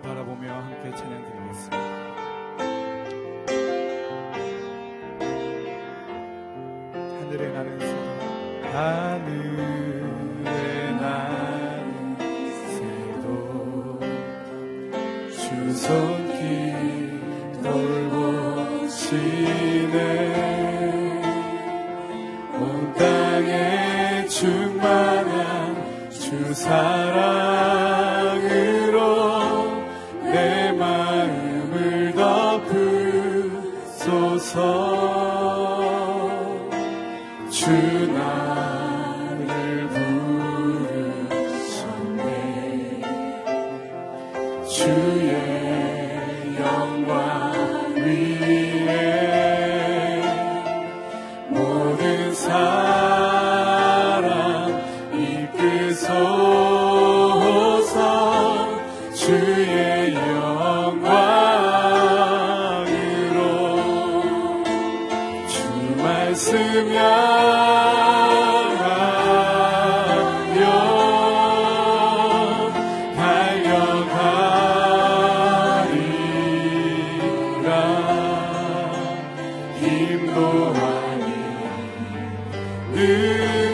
바라보며 함께 찬양 드리겠습니다. You.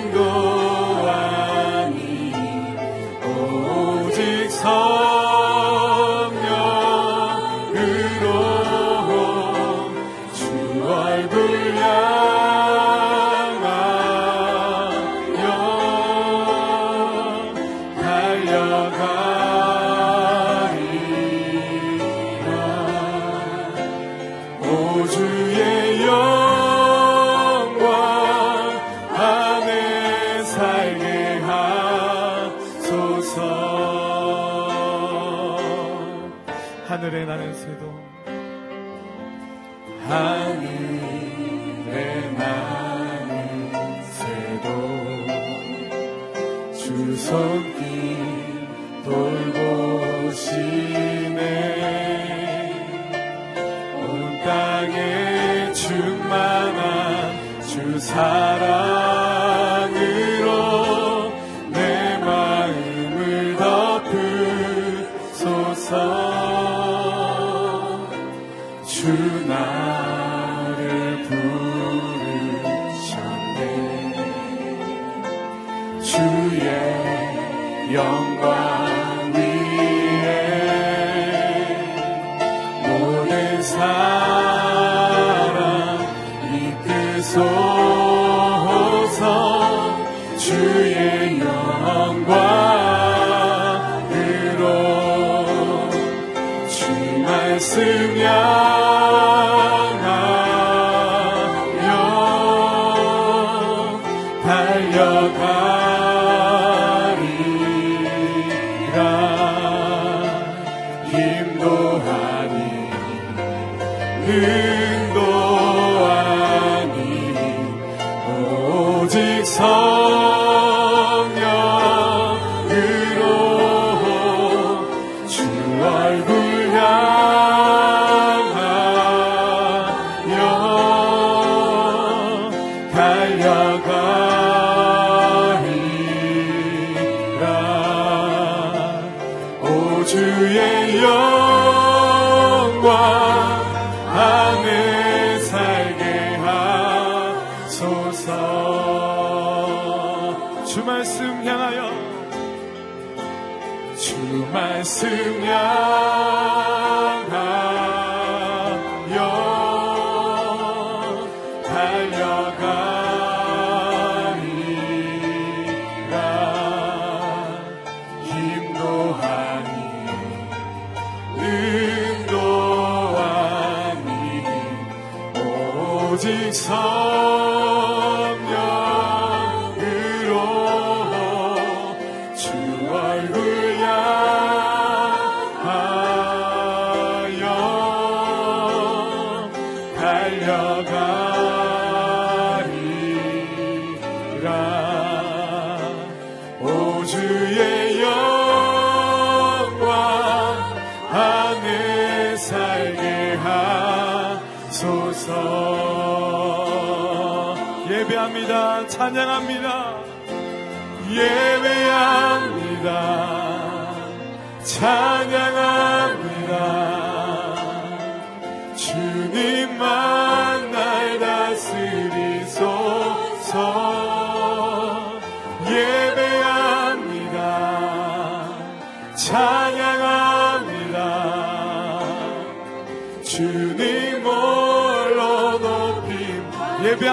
주면 예배합니다. 찬양합니다. 예배합니다. 찬양합니다.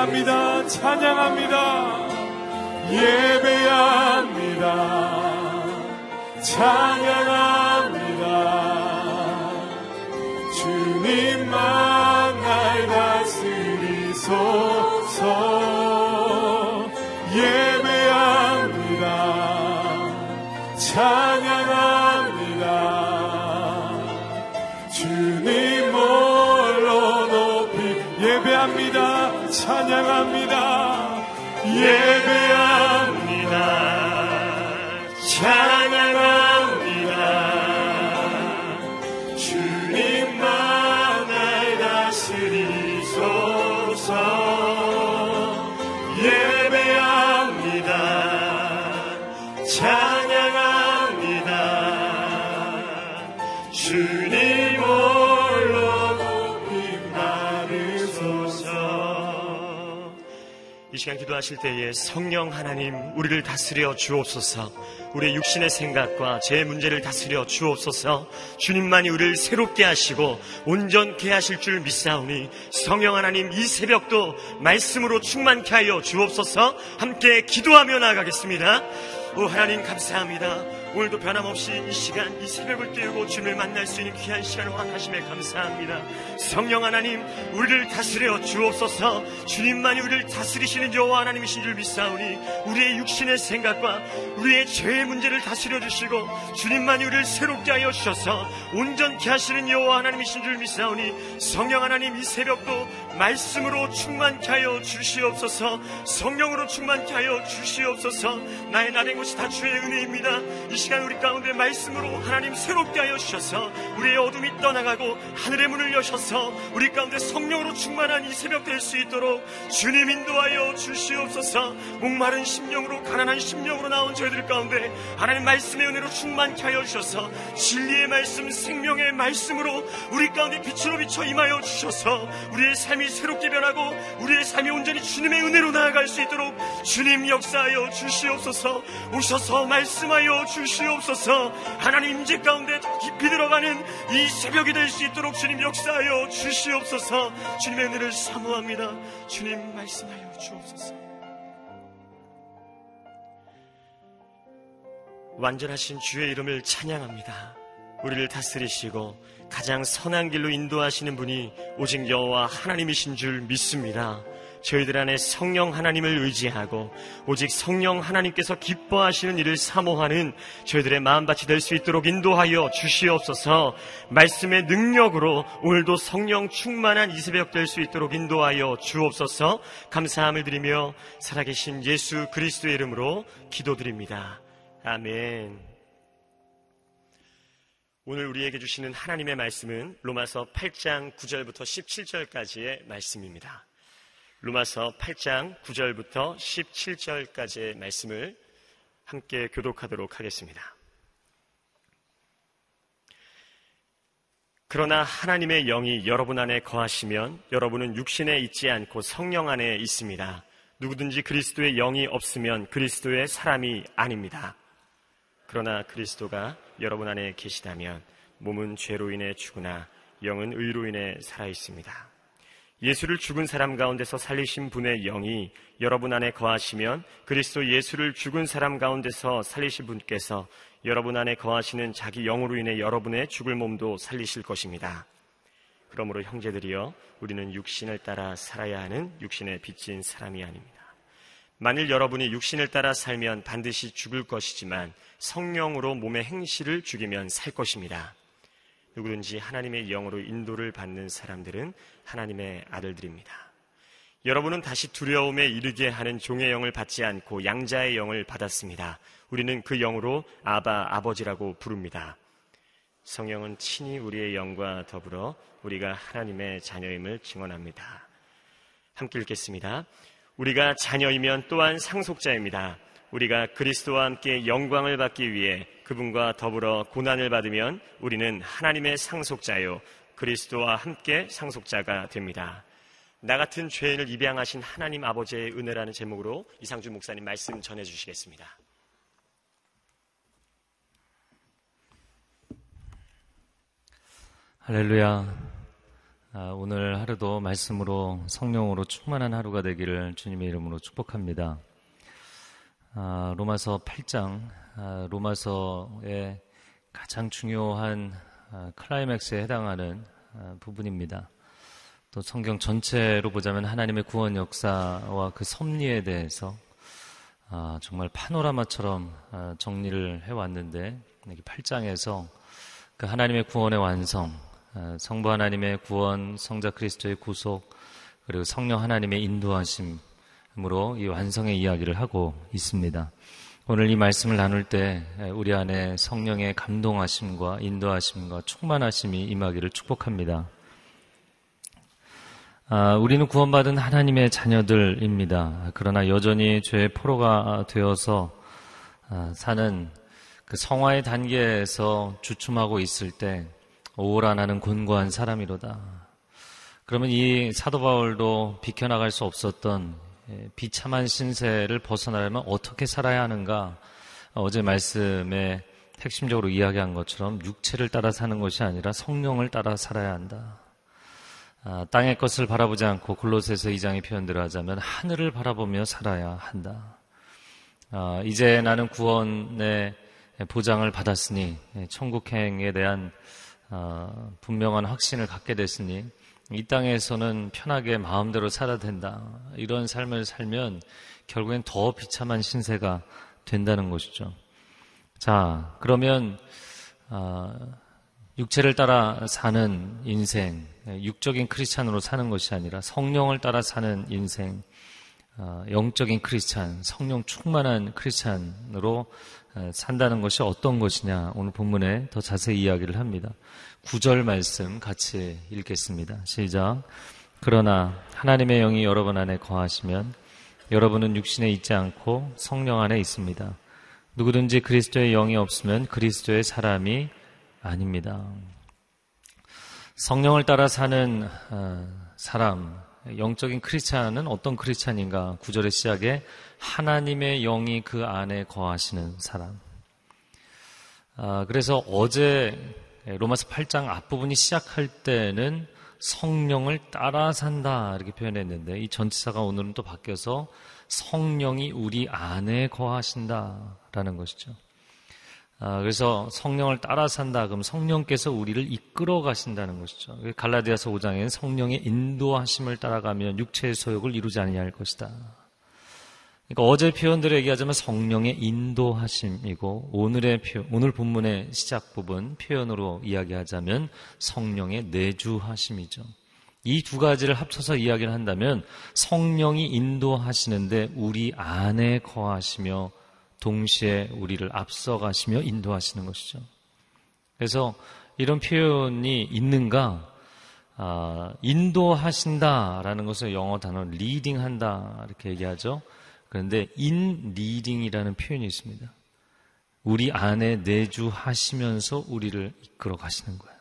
예배합니다. 찬양합니다. 예배합니다. 찬양합니다 찬양합니다. 예배합니다. 찬양 이 시간 기도하실 때에 성령 하나님 우리를 다스려 주옵소서. 우리의 육신의 생각과 제 문제를 다스려 주옵소서. 주님만이 우리를 새롭게 하시고 온전케 하실 줄 믿사오니 성령 하나님 이 새벽도 말씀으로 충만케 하여 주옵소서. 함께 기도하며 나아가겠습니다. 오 하나님 감사합니다 오늘도 변함없이 이 시간 이 새벽을 깨우고 주님을 만날 수 있는 귀한 시간을 허락하심에 감사합니다. 성령 하나님 우리를 다스려 주옵소서. 주님만이 우리를 다스리시는 여호와 하나님이신 줄 믿사오니 우리의 육신의 생각과 우리의 죄의 문제를 다스려 주시고 주님만이 우리를 새롭게 하여 주셔서 온전케 하시는 여호와 하나님이신 줄 믿사오니 성령 하나님 이 새벽도 말씀으로 충만케 하여 주시옵소서. 성령으로 충만케 하여 주시옵소서. 나의 나된 것이 다 주의 은혜입니다. 이 시간 우리 가운데 말씀으로 하나님 새롭게 하여 주셔서 우리의 어둠이 떠나가고 하늘의 문을 여셔서 우리 가운데 성령으로 충만한 이 새벽 될 수 있도록 주님 인도하여 주시옵소서. 목마른 심령으로 가난한 심령으로 나온 저희들 가운데 하나님 말씀의 은혜로 충만케 하여 주셔서 진리의 말씀 생명의 말씀으로 우리 가운데 빛으로 비춰 임하여 주셔서 우리의 삶이 새롭게 변하고 우리의 삶이 온전히 주님의 은혜로 나아갈 수 있도록 주님 역사하여 주시옵소서. 오셔서 말씀하여 주시옵소서 하나님 임재 가운데 더 깊이 들어가는 이 새벽이 될 수 있도록 주님 역사하여 주시옵소서. 주님의 은혜를 사모합니다. 주님 말씀하여 주옵소서. 완전하신 주의 이름을 찬양합니다. 우리를 다스리시고 가장 선한 길로 인도하시는 분이 오직 여호와 하나님이신 줄 믿습니다. 저희들 안에 성령 하나님을 의지하고 오직 성령 하나님께서 기뻐하시는 일을 사모하는 저희들의 마음밭이 될 수 있도록 인도하여 주시옵소서 말씀의 능력으로 오늘도 성령 충만한 이 새벽 될 수 있도록 인도하여 주옵소서 감사함을 드리며 살아계신 예수 그리스도의 이름으로 기도드립니다. 아멘. 오늘 우리에게 주시는 하나님의 말씀은 로마서 8장 9절부터 17절까지의 말씀입니다. 로마서 8장 9절부터 17절까지의 말씀을 함께 교독하도록 하겠습니다. 그러나 하나님의 영이 여러분 안에 거하시면 여러분은 육신에 있지 않고 성령 안에 있습니다. 누구든지 그리스도의 영이 없으면 그리스도의 사람이 아닙니다. 그러나 그리스도가 여러분 안에 계시다면 몸은 죄로 인해 죽으나 영은 의로 인해 살아 있습니다. 예수를 죽은 사람 가운데서 살리신 분의 영이 여러분 안에 거하시면 그리스도 예수를 죽은 사람 가운데서 살리신 분께서 여러분 안에 거하시는 자기 영으로 인해 여러분의 죽을 몸도 살리실 것입니다. 그러므로 형제들이여 우리는 육신을 따라 살아야 하는 육신에 빚진 사람이 아닙니다. 만일 여러분이 육신을 따라 살면 반드시 죽을 것이지만 성령으로 몸의 행실을 죽이면 살 것입니다. 누구든지 하나님의 영으로 인도를 받는 사람들은 하나님의 아들들입니다. 여러분은 다시 두려움에 이르게 하는 종의 영을 받지 않고 양자의 영을 받았습니다. 우리는 그 영으로 아바 아버지라고 부릅니다. 성령은 친히 우리의 영과 더불어 우리가 하나님의 자녀임을 증언합니다. 함께 읽겠습니다. 우리가 자녀이면 또한 상속자입니다. 우리가 그리스도와 함께 영광을 받기 위해 그분과 더불어 고난을 받으면 우리는 하나님의 상속자요 그리스도와 함께 상속자가 됩니다. 나 같은 죄인을 입양하신 하나님 아버지의 은혜라는 제목으로 이상주 목사님 말씀 전해 주시겠습니다. 할렐루야. 아, 오늘 하루도 말씀으로 성령으로 충만한 하루가 되기를 주님의 이름으로 축복합니다. 아, 로마서 8장, 아, 로마서의 가장 중요한 아, 클라이맥스에 해당하는 아, 부분입니다. 또 성경 전체로 보자면 하나님의 구원 역사와 그 섭리에 대해서 아, 정말 파노라마처럼 아, 정리를 해왔는데 8장에서 그 하나님의 구원의 완성, 아, 성부 하나님의 구원, 성자 그리스도의 구속, 그리고 성령 하나님의 인도하심 으로 이 완성의 이야기를 하고 있습니다. 오늘 이 말씀을 나눌 때 우리 안에 성령의 감동하심과 인도하심과 충만하심이 임하기를 축복합니다. 아, 우리는 구원받은 하나님의 자녀들입니다. 그러나 여전히 죄의 포로가 되어서 아, 사는 그 성화의 단계에서 주춤하고 있을 때 오라 나는 곤고한 사람이로다. 그러면 이 사도 바울도 비켜나갈 수 없었던 예, 비참한 신세를 벗어나려면 어떻게 살아야 하는가? 어제 말씀에 핵심적으로 이야기한 것처럼 육체를 따라 사는 것이 아니라 성령을 따라 살아야 한다. 아, 땅의 것을 바라보지 않고 골로새서 2장의 표현대로 하자면 하늘을 바라보며 살아야 한다. 아, 이제 나는 구원의 보장을 받았으니 예, 천국행에 대한 아, 분명한 확신을 갖게 됐으니 이 땅에서는 편하게 마음대로 살아야 된다. 이런 삶을 살면 결국엔 더 비참한 신세가 된다는 것이죠. 자, 그러면 육체를 따라 사는 인생, 육적인 크리스찬으로 사는 것이 아니라 성령을 따라 사는 인생, 어, 영적인 크리스찬, 성령 충만한 크리스찬으로 어, 산다는 것이 어떤 것이냐 오늘 본문에 더 자세히 이야기를 합니다. 구절 말씀 같이 읽겠습니다. 시작. 그러나 하나님의 영이 여러분 안에 거하시면 여러분은 육신에 있지 않고 성령 안에 있습니다. 누구든지 그리스도의 영이 없으면 그리스도의 사람이 아닙니다. 성령을 따라 사는 어, 사람, 영적인 크리스찬은 어떤 크리스찬인가? 구절의 시작에 하나님의 영이 그 안에 거하시는 사람. 아, 그래서 어제 로마서 8장 앞부분이 시작할 때는 성령을 따라 산다 이렇게 표현했는데 이 전치사가 오늘은 또 바뀌어서 성령이 우리 안에 거하신다라는 것이죠. 아, 그래서 성령을 따라 산다. 그럼 성령께서 우리를 이끌어 가신다는 것이죠. 갈라디아서 5장엔 성령의 인도하심을 따라가면 육체의 소욕을 이루지 아니할 것이다. 그러니까 어제 표현대로 얘기하자면 성령의 인도하심이고 오늘의 표, 오늘 본문의 시작 부분 표현으로 이야기하자면 성령의 내주하심이죠. 이 두 가지를 합쳐서 이야기를 한다면 성령이 인도하시는데 우리 안에 거하시며 동시에 우리를 앞서가시며 인도하시는 것이죠. 그래서 이런 표현이 있는가? 아, 인도하신다라는 것을 영어 단어 리딩한다 이렇게 얘기하죠. 그런데 in leading이라는 표현이 있습니다. 우리 안에 내주하시면서 우리를 이끌어 가시는 거예요.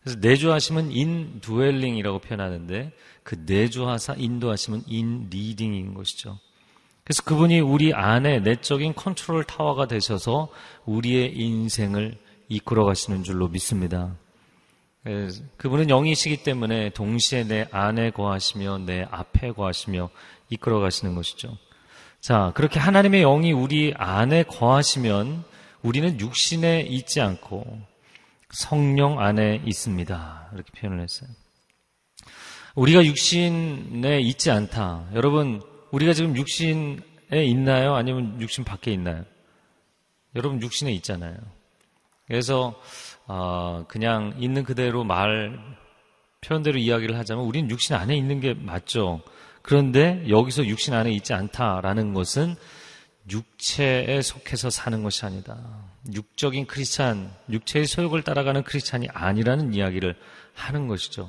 그래서 내주하시면 indwelling이라고 표현하는데 그 내주하사 인도하시면 in leading인 것이죠. 그래서 그분이 우리 안에 내적인 컨트롤 타워가 되셔서 우리의 인생을 이끌어 가시는 줄로 믿습니다. 그분은 영이시기 때문에 동시에 내 안에 거하시며 내 앞에 거하시며 이끌어 가시는 것이죠. 자, 그렇게 하나님의 영이 우리 안에 거하시면 우리는 육신에 있지 않고 성령 안에 있습니다. 이렇게 표현을 했어요. 우리가 육신에 있지 않다. 여러분, 우리가 지금 육신에 있나요? 아니면 육신 밖에 있나요? 여러분 육신에 있잖아요. 그래서 어, 그냥 있는 그대로 말 표현대로 이야기를 하자면 우리는 육신 안에 있는 게 맞죠. 그런데 여기서 육신 안에 있지 않다라는 것은 육체에 속해서 사는 것이 아니다. 육적인 크리스찬, 육체의 소욕을 따라가는 크리스찬이 아니라는 이야기를 하는 것이죠.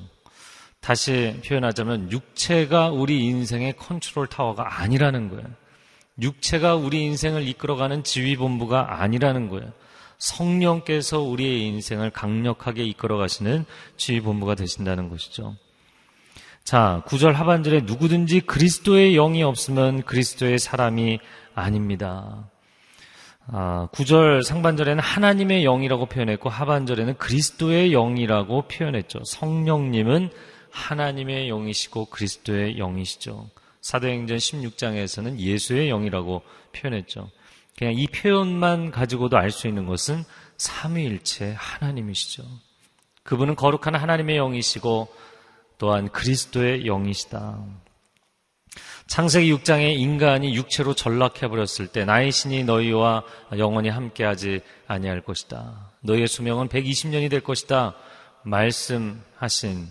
다시 표현하자면 육체가 우리 인생의 컨트롤 타워가 아니라는 거예요. 육체가 우리 인생을 이끌어가는 지휘본부가 아니라는 거예요. 성령께서 우리의 인생을 강력하게 이끌어 가시는 주의 본부가 되신다는 것이죠. 자, 구절 하반절에 누구든지 그리스도의 영이 없으면 그리스도의 사람이 아닙니다. 아, 9절 상반절에는 하나님의 영이라고 표현했고 하반절에는 그리스도의 영이라고 표현했죠. 성령님은 하나님의 영이시고 그리스도의 영이시죠. 사도행전 16장에서는 예수의 영이라고 표현했죠. 그냥 이 표현만 가지고도 알 수 있는 것은 삼위일체 하나님이시죠. 그분은 거룩한 하나님의 영이시고 또한 그리스도의 영이시다. 창세기 6장에 인간이 육체로 전락해 버렸을 때 나의 신이 너희와 영원히 함께하지 아니할 것이다. 너희의 수명은 120년이 될 것이다. 말씀하신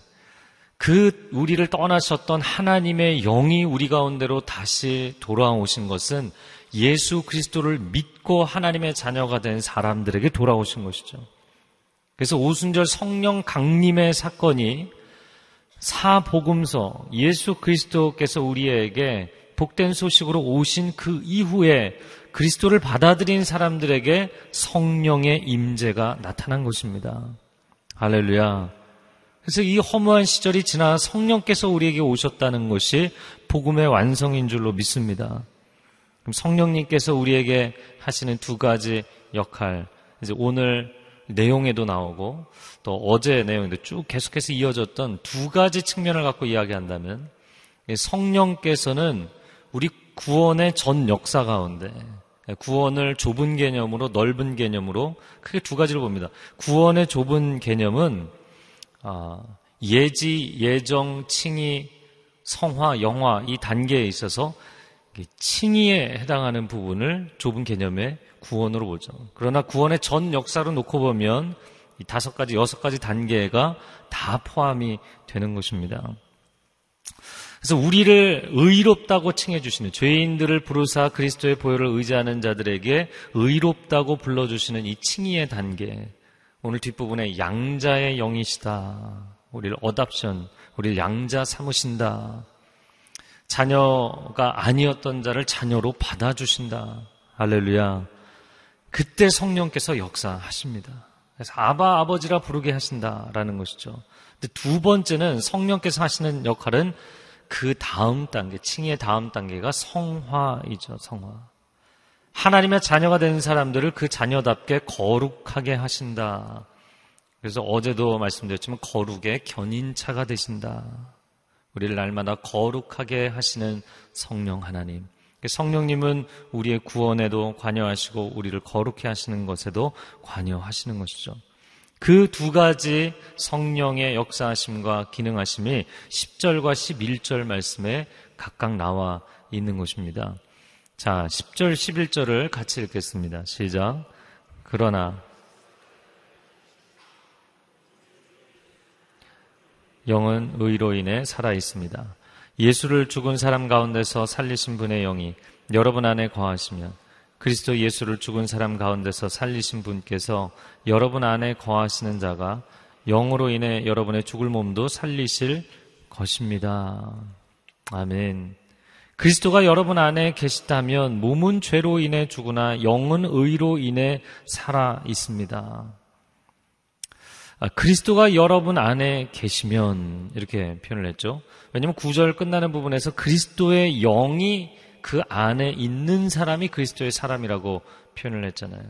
그 우리를 떠나셨던 하나님의 영이 우리 가운데로 다시 돌아오신 것은 예수 그리스도를 믿고 하나님의 자녀가 된 사람들에게 돌아오신 것이죠. 그래서 오순절 성령 강림의 사건이 사복음서 예수 그리스도께서 우리에게 복된 소식으로 오신 그 이후에 그리스도를 받아들인 사람들에게 성령의 임재가 나타난 것입니다. 할렐루야. 그래서 이 허무한 시절이 지나 성령께서 우리에게 오셨다는 것이 복음의 완성인 줄로 믿습니다. 그럼 성령님께서 우리에게 하시는 두 가지 역할, 이제 오늘 내용에도 나오고 또 어제 내용에도 쭉 계속해서 이어졌던 두 가지 측면을 갖고 이야기한다면 성령께서는 우리 구원의 전 역사 가운데 구원을 좁은 개념으로 넓은 개념으로 크게 두 가지를 봅니다. 구원의 좁은 개념은 아, 예지, 예정, 칭의, 성화, 영화 이 단계에 있어서 칭의에 해당하는 부분을 좁은 개념의 구원으로 보죠. 그러나 구원의 전 역사로 놓고 보면 이 다섯 가지, 여섯 가지 단계가 다 포함이 되는 것입니다. 그래서 우리를 의롭다고 칭해 주시는 죄인들을 부르사 그리스도의 보혈을 의지하는 자들에게 의롭다고 불러 주시는 이 칭의의 단계. 오늘 뒷부분에 양자의 영이시다. 우리를 어답션, 우리를 양자 삼으신다. 자녀가 아니었던 자를 자녀로 받아 주신다. 할렐루야. 그때 성령께서 역사하십니다. 그래서 아바 아버지라 부르게 하신다라는 것이죠. 근데 두 번째는 성령께서 하시는 역할은 그 다음 단계, 칭의 다음 단계가 성화이죠, 성화. 하나님의 자녀가 된 사람들을 그 자녀답게 거룩하게 하신다. 그래서 어제도 말씀드렸지만 거룩의 견인차가 되신다. 우리를 날마다 거룩하게 하시는 성령 하나님. 성령님은 우리의 구원에도 관여하시고 우리를 거룩해 하시는 것에도 관여하시는 것이죠. 그 두 가지 성령의 역사하심과 기능하심이 10절과 11절 말씀에 각각 나와 있는 것입니다. 자, 10절, 11절을 같이 읽겠습니다. 시작. 그러나 영은 의로 인해 살아 있습니다. 예수를 죽은 사람 가운데서 살리신 분의 영이 여러분 안에 거하시면 그리스도 예수를 죽은 사람 가운데서 살리신 분께서 여러분 안에 거하시는 자가 영으로 인해 여러분의 죽을 몸도 살리실 것입니다. 아멘. 그리스도가 여러분 안에 계시다면 몸은 죄로 인해 죽으나 영은 의로 인해 살아 있습니다. 아, 그리스도가 여러분 안에 계시면 이렇게 표현을 했죠. 왜냐하면 구절 끝나는 부분에서 그리스도의 영이 그 안에 있는 사람이 그리스도의 사람이라고 표현을 했잖아요.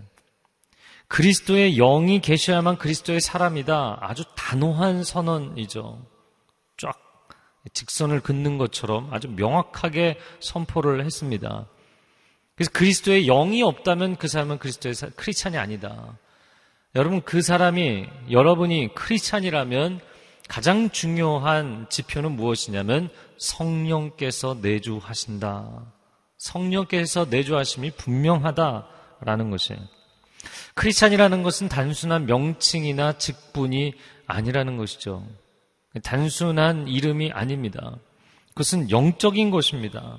그리스도의 영이 계셔야만 그리스도의 사람이다. 아주 단호한 선언이죠. 쫙 직선을 긋는 것처럼 아주 명확하게 선포를 했습니다. 그래서 그리스도의 영이 없다면 그 사람은 그리스도의 사, 크리스찬이 아니다. 여러분 그 사람이 여러분이 크리스찬이라면 가장 중요한 지표는 무엇이냐면 성령께서 내주하신다. 성령께서 내주하심이 분명하다라는 것이에요. 크리스찬이라는 것은 단순한 명칭이나 직분이 아니라는 것이죠. 단순한 이름이 아닙니다. 그것은 영적인 것입니다.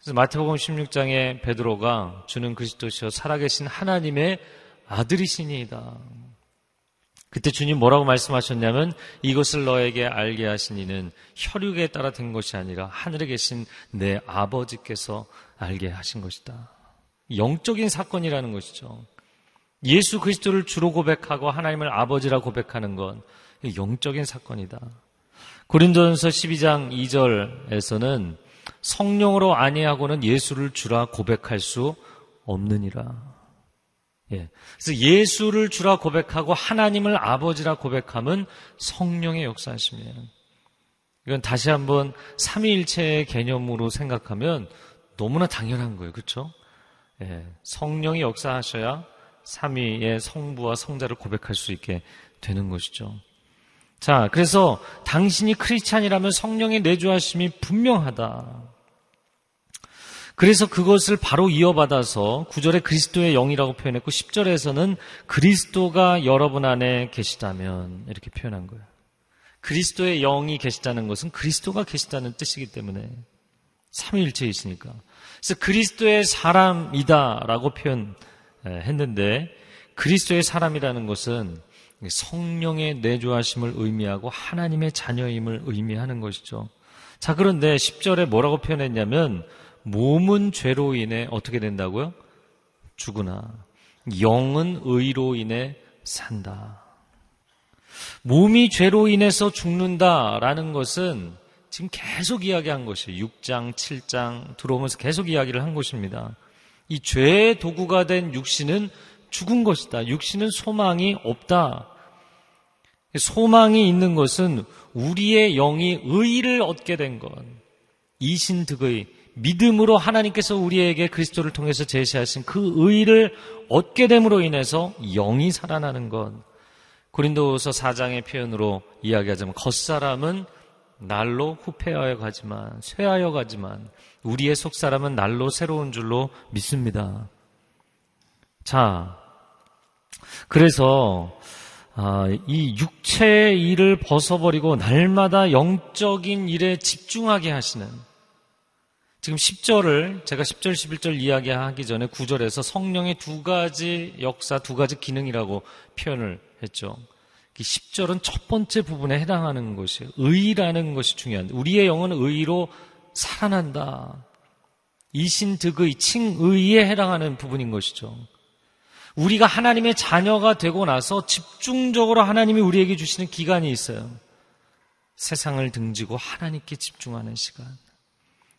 그래서 마태복음 16장에 베드로가 주는 그리스도시여 살아계신 하나님의 아들이시니이다. 그때 주님 뭐라고 말씀하셨냐면 이것을 너에게 알게 하신 이는 혈육에 따라 된 것이 아니라 하늘에 계신 내 아버지께서 알게 하신 것이다. 영적인 사건이라는 것이죠. 예수 그리스도를 주로 고백하고 하나님을 아버지라 고백하는 건 영적인 사건이다. 고린도전서 12장 2절에서는 성령으로 아니하고는 예수를 주라 고백할 수 없느니라. 예. 그래서 예수를 주라 고백하고 하나님을 아버지라 고백하면 성령의 역사하심이에요. 이건 다시 한번 삼위일체의 개념으로 생각하면 너무나 당연한 거예요. 그렇죠? 예. 성령이 역사하셔야 삼위의 성부와 성자를 고백할 수 있게 되는 것이죠. 자, 그래서 당신이 크리스찬이라면 성령의 내주하심이 분명하다. 그래서 그것을 바로 이어받아서 9절에 그리스도의 영이라고 표현했고 10절에서는 그리스도가 여러분 안에 계시다면 이렇게 표현한 거예요. 그리스도의 영이 계시다는 것은 그리스도가 계시다는 뜻이기 때문에 삼위일체이시니까. 그래서 그리스도의 사람이다라고 표현했는데 그리스도의 사람이라는 것은 성령의 내주하심을 의미하고 하나님의 자녀임을 의미하는 것이죠. 자, 그런데 10절에 뭐라고 표현했냐면 몸은 죄로 인해 어떻게 된다고요? 죽으나 영은 의로 인해 산다. 몸이 죄로 인해서 죽는다라는 것은 지금 계속 이야기한 것이에요. 6장, 7장 들어오면서 계속 이야기를 한 것입니다. 이 죄의 도구가 된 육신은 죽은 것이다. 육신은 소망이 없다. 소망이 있는 것은 우리의 영이 의를 얻게 된 것. 이신득의 믿음으로 하나님께서 우리에게 그리스도를 통해서 제시하신 그 의를 얻게 됨으로 인해서 영이 살아나는 것. 고린도서 4장의 표현으로 이야기하자면 겉사람은 날로 후패하여 가지만 쇠하여 가지만 우리의 속사람은 날로 새로운 줄로 믿습니다. 자, 그래서 아, 이 육체의 일을 벗어버리고 날마다 영적인 일에 집중하게 하시는 지금 10절을 제가 10절, 11절 이야기하기 전에 9절에서 성령의 두 가지 역사, 두 가지 기능이라고 표현을 했죠. 10절은 첫 번째 부분에 해당하는 것이에요. 의라는 것이 중요한데 우리의 영은 의로 살아난다. 이신득의, 칭의에 해당하는 부분인 것이죠. 우리가 하나님의 자녀가 되고 나서 집중적으로 하나님이 우리에게 주시는 기간이 있어요. 세상을 등지고 하나님께 집중하는 시간.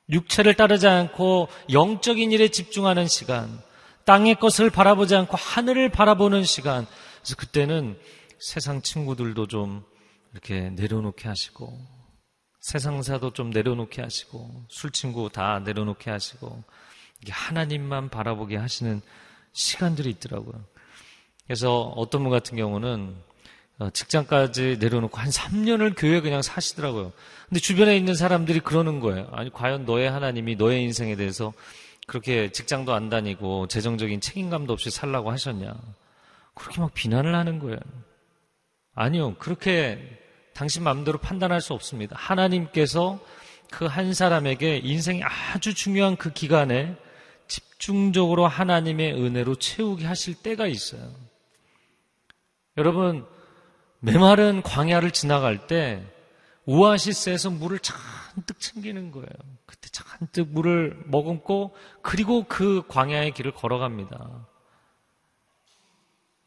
육체를 따르지 않고 영적인 일에 집중하는 시간, 땅의 것을 바라보지 않고 하늘을 바라보는 시간. 그래서 그때는 세상 친구들도 좀 이렇게 내려놓게 하시고, 세상사도 좀 내려놓게 하시고, 술 친구 다 내려놓게 하시고, 하나님만 바라보게 하시는 시간들이 있더라고요. 그래서 어떤 분 같은 경우는 어, 직장까지 내려놓고 한 3년을 교회 그냥 사시더라고요. 근데 주변에 있는 사람들이 그러는 거예요. 아니, 과연 너의 하나님이 너의 인생에 대해서 그렇게 직장도 안 다니고 재정적인 책임감도 없이 살라고 하셨냐. 그렇게 막 비난을 하는 거예요. 아니요. 그렇게 당신 마음대로 판단할 수 없습니다. 하나님께서 그 한 사람에게 인생이 아주 중요한 그 기간에 집중적으로 하나님의 은혜로 채우게 하실 때가 있어요. 여러분, 메마른 광야를 지나갈 때 오아시스에서 물을 잔뜩 챙기는 거예요. 그때 잔뜩 물을 머금고 그리고 그 광야의 길을 걸어갑니다.